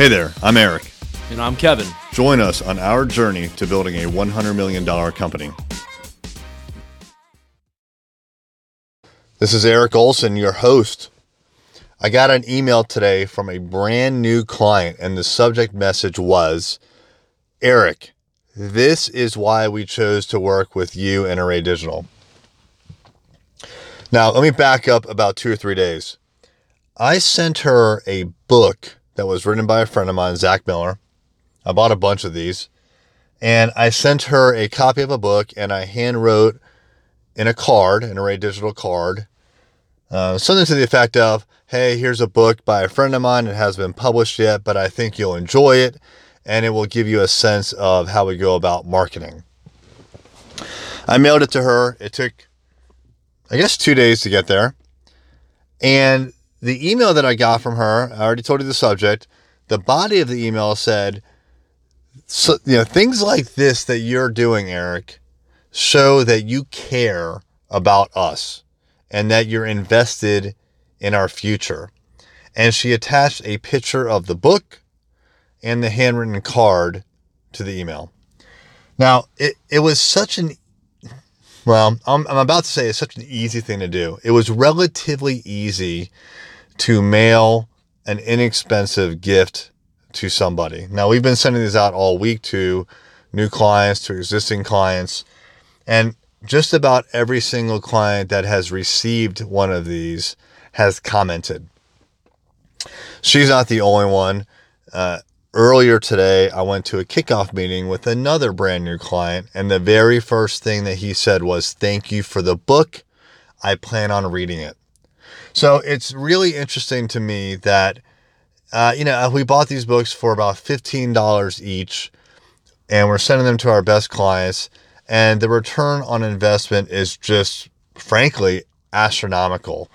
Hey there, I'm Eric. And I'm Kevin. Join us on our journey to building a $100 million company. This is Eric Olson, your host. I got an email today from a brand new client, and the subject message was Eric, this is why we chose to work with you and Array Digital. Now, let me back up about two or three days. I sent her a book that was written by a friend of mine, Zach Miller. I bought a bunch of these. And I sent her a copy of a book and I hand wrote in a card, an Array Digital card, uh, something to the effect of, hey, here's a book by a friend of mine. It hasn't been published yet, but I think you'll enjoy it and it will give you a sense of how we go about marketing. I mailed it to her. It took, I guess, two days to get there. And the email that I got from her, I already told you the subject. The body of the email said, so, you know, things like this that you're doing, Eric, show that you care about us and that you're invested in our future. And she attached a picture of the book and the handwritten card to the email. Now, it, it was such an, well, I'm, I'm about to say it's such an easy thing to do. It was relatively easy to mail an inexpensive gift to somebody. Now, we've been sending these out all week to new clients, to existing clients, and just about every single client that has received one of these has commented. She's not the only one. Uh, earlier today, I went to a kickoff meeting with another brand new client, and the very first thing that he said was, Thank you for the book. I plan on reading it. So it's really interesting to me that, uh, you know, we bought these books for about $15 each and we're sending them to our best clients. And the return on investment is just, frankly, astronomical.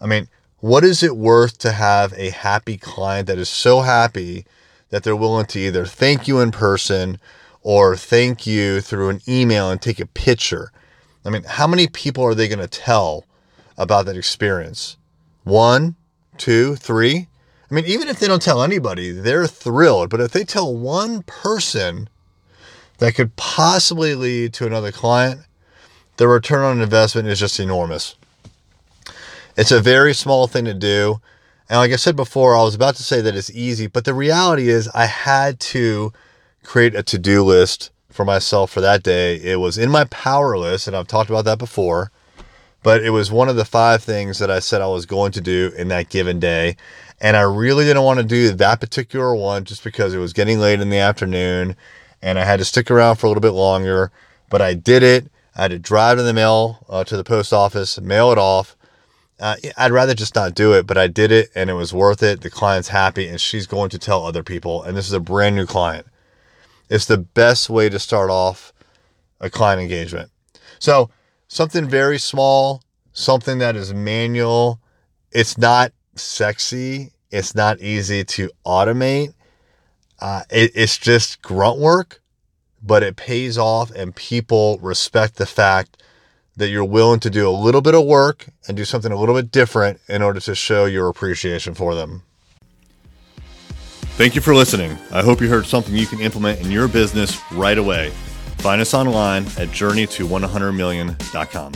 I mean, what is it worth to have a happy client that is so happy that they're willing to either thank you in person or thank you through an email and take a picture? I mean, how many people are they going to tell about that experience. One, two, three. I mean, even if they don't tell anybody, they're thrilled. But if they tell one person that could possibly lead to another client, the return on investment is just enormous. It's a very small thing to do. And like I said before, I was about to say that it's easy, but the reality is I had to create a to do list for myself for that day. It was in my power list, and I've talked about that before but it was one of the five things that I said I was going to do in that given day. And I really didn't want to do that particular one just because it was getting late in the afternoon and I had to stick around for a little bit longer. But I did it. I had to drive to the mail uh, to the post office, mail it off. Uh, I'd rather just not do it, but I did it and it was worth it. The client's happy and she's going to tell other people. And this is a brand new client. It's the best way to start off a client engagement. So something very small, something that is manual. It's not sexy. It's not easy to automate. Uh, it, it's just grunt work, but it pays off, and people respect the fact that you're willing to do a little bit of work and do something a little bit different in order to show your appreciation for them. Thank you for listening. I hope you heard something you can implement in your business right away. Find us online at journeyto100million.com.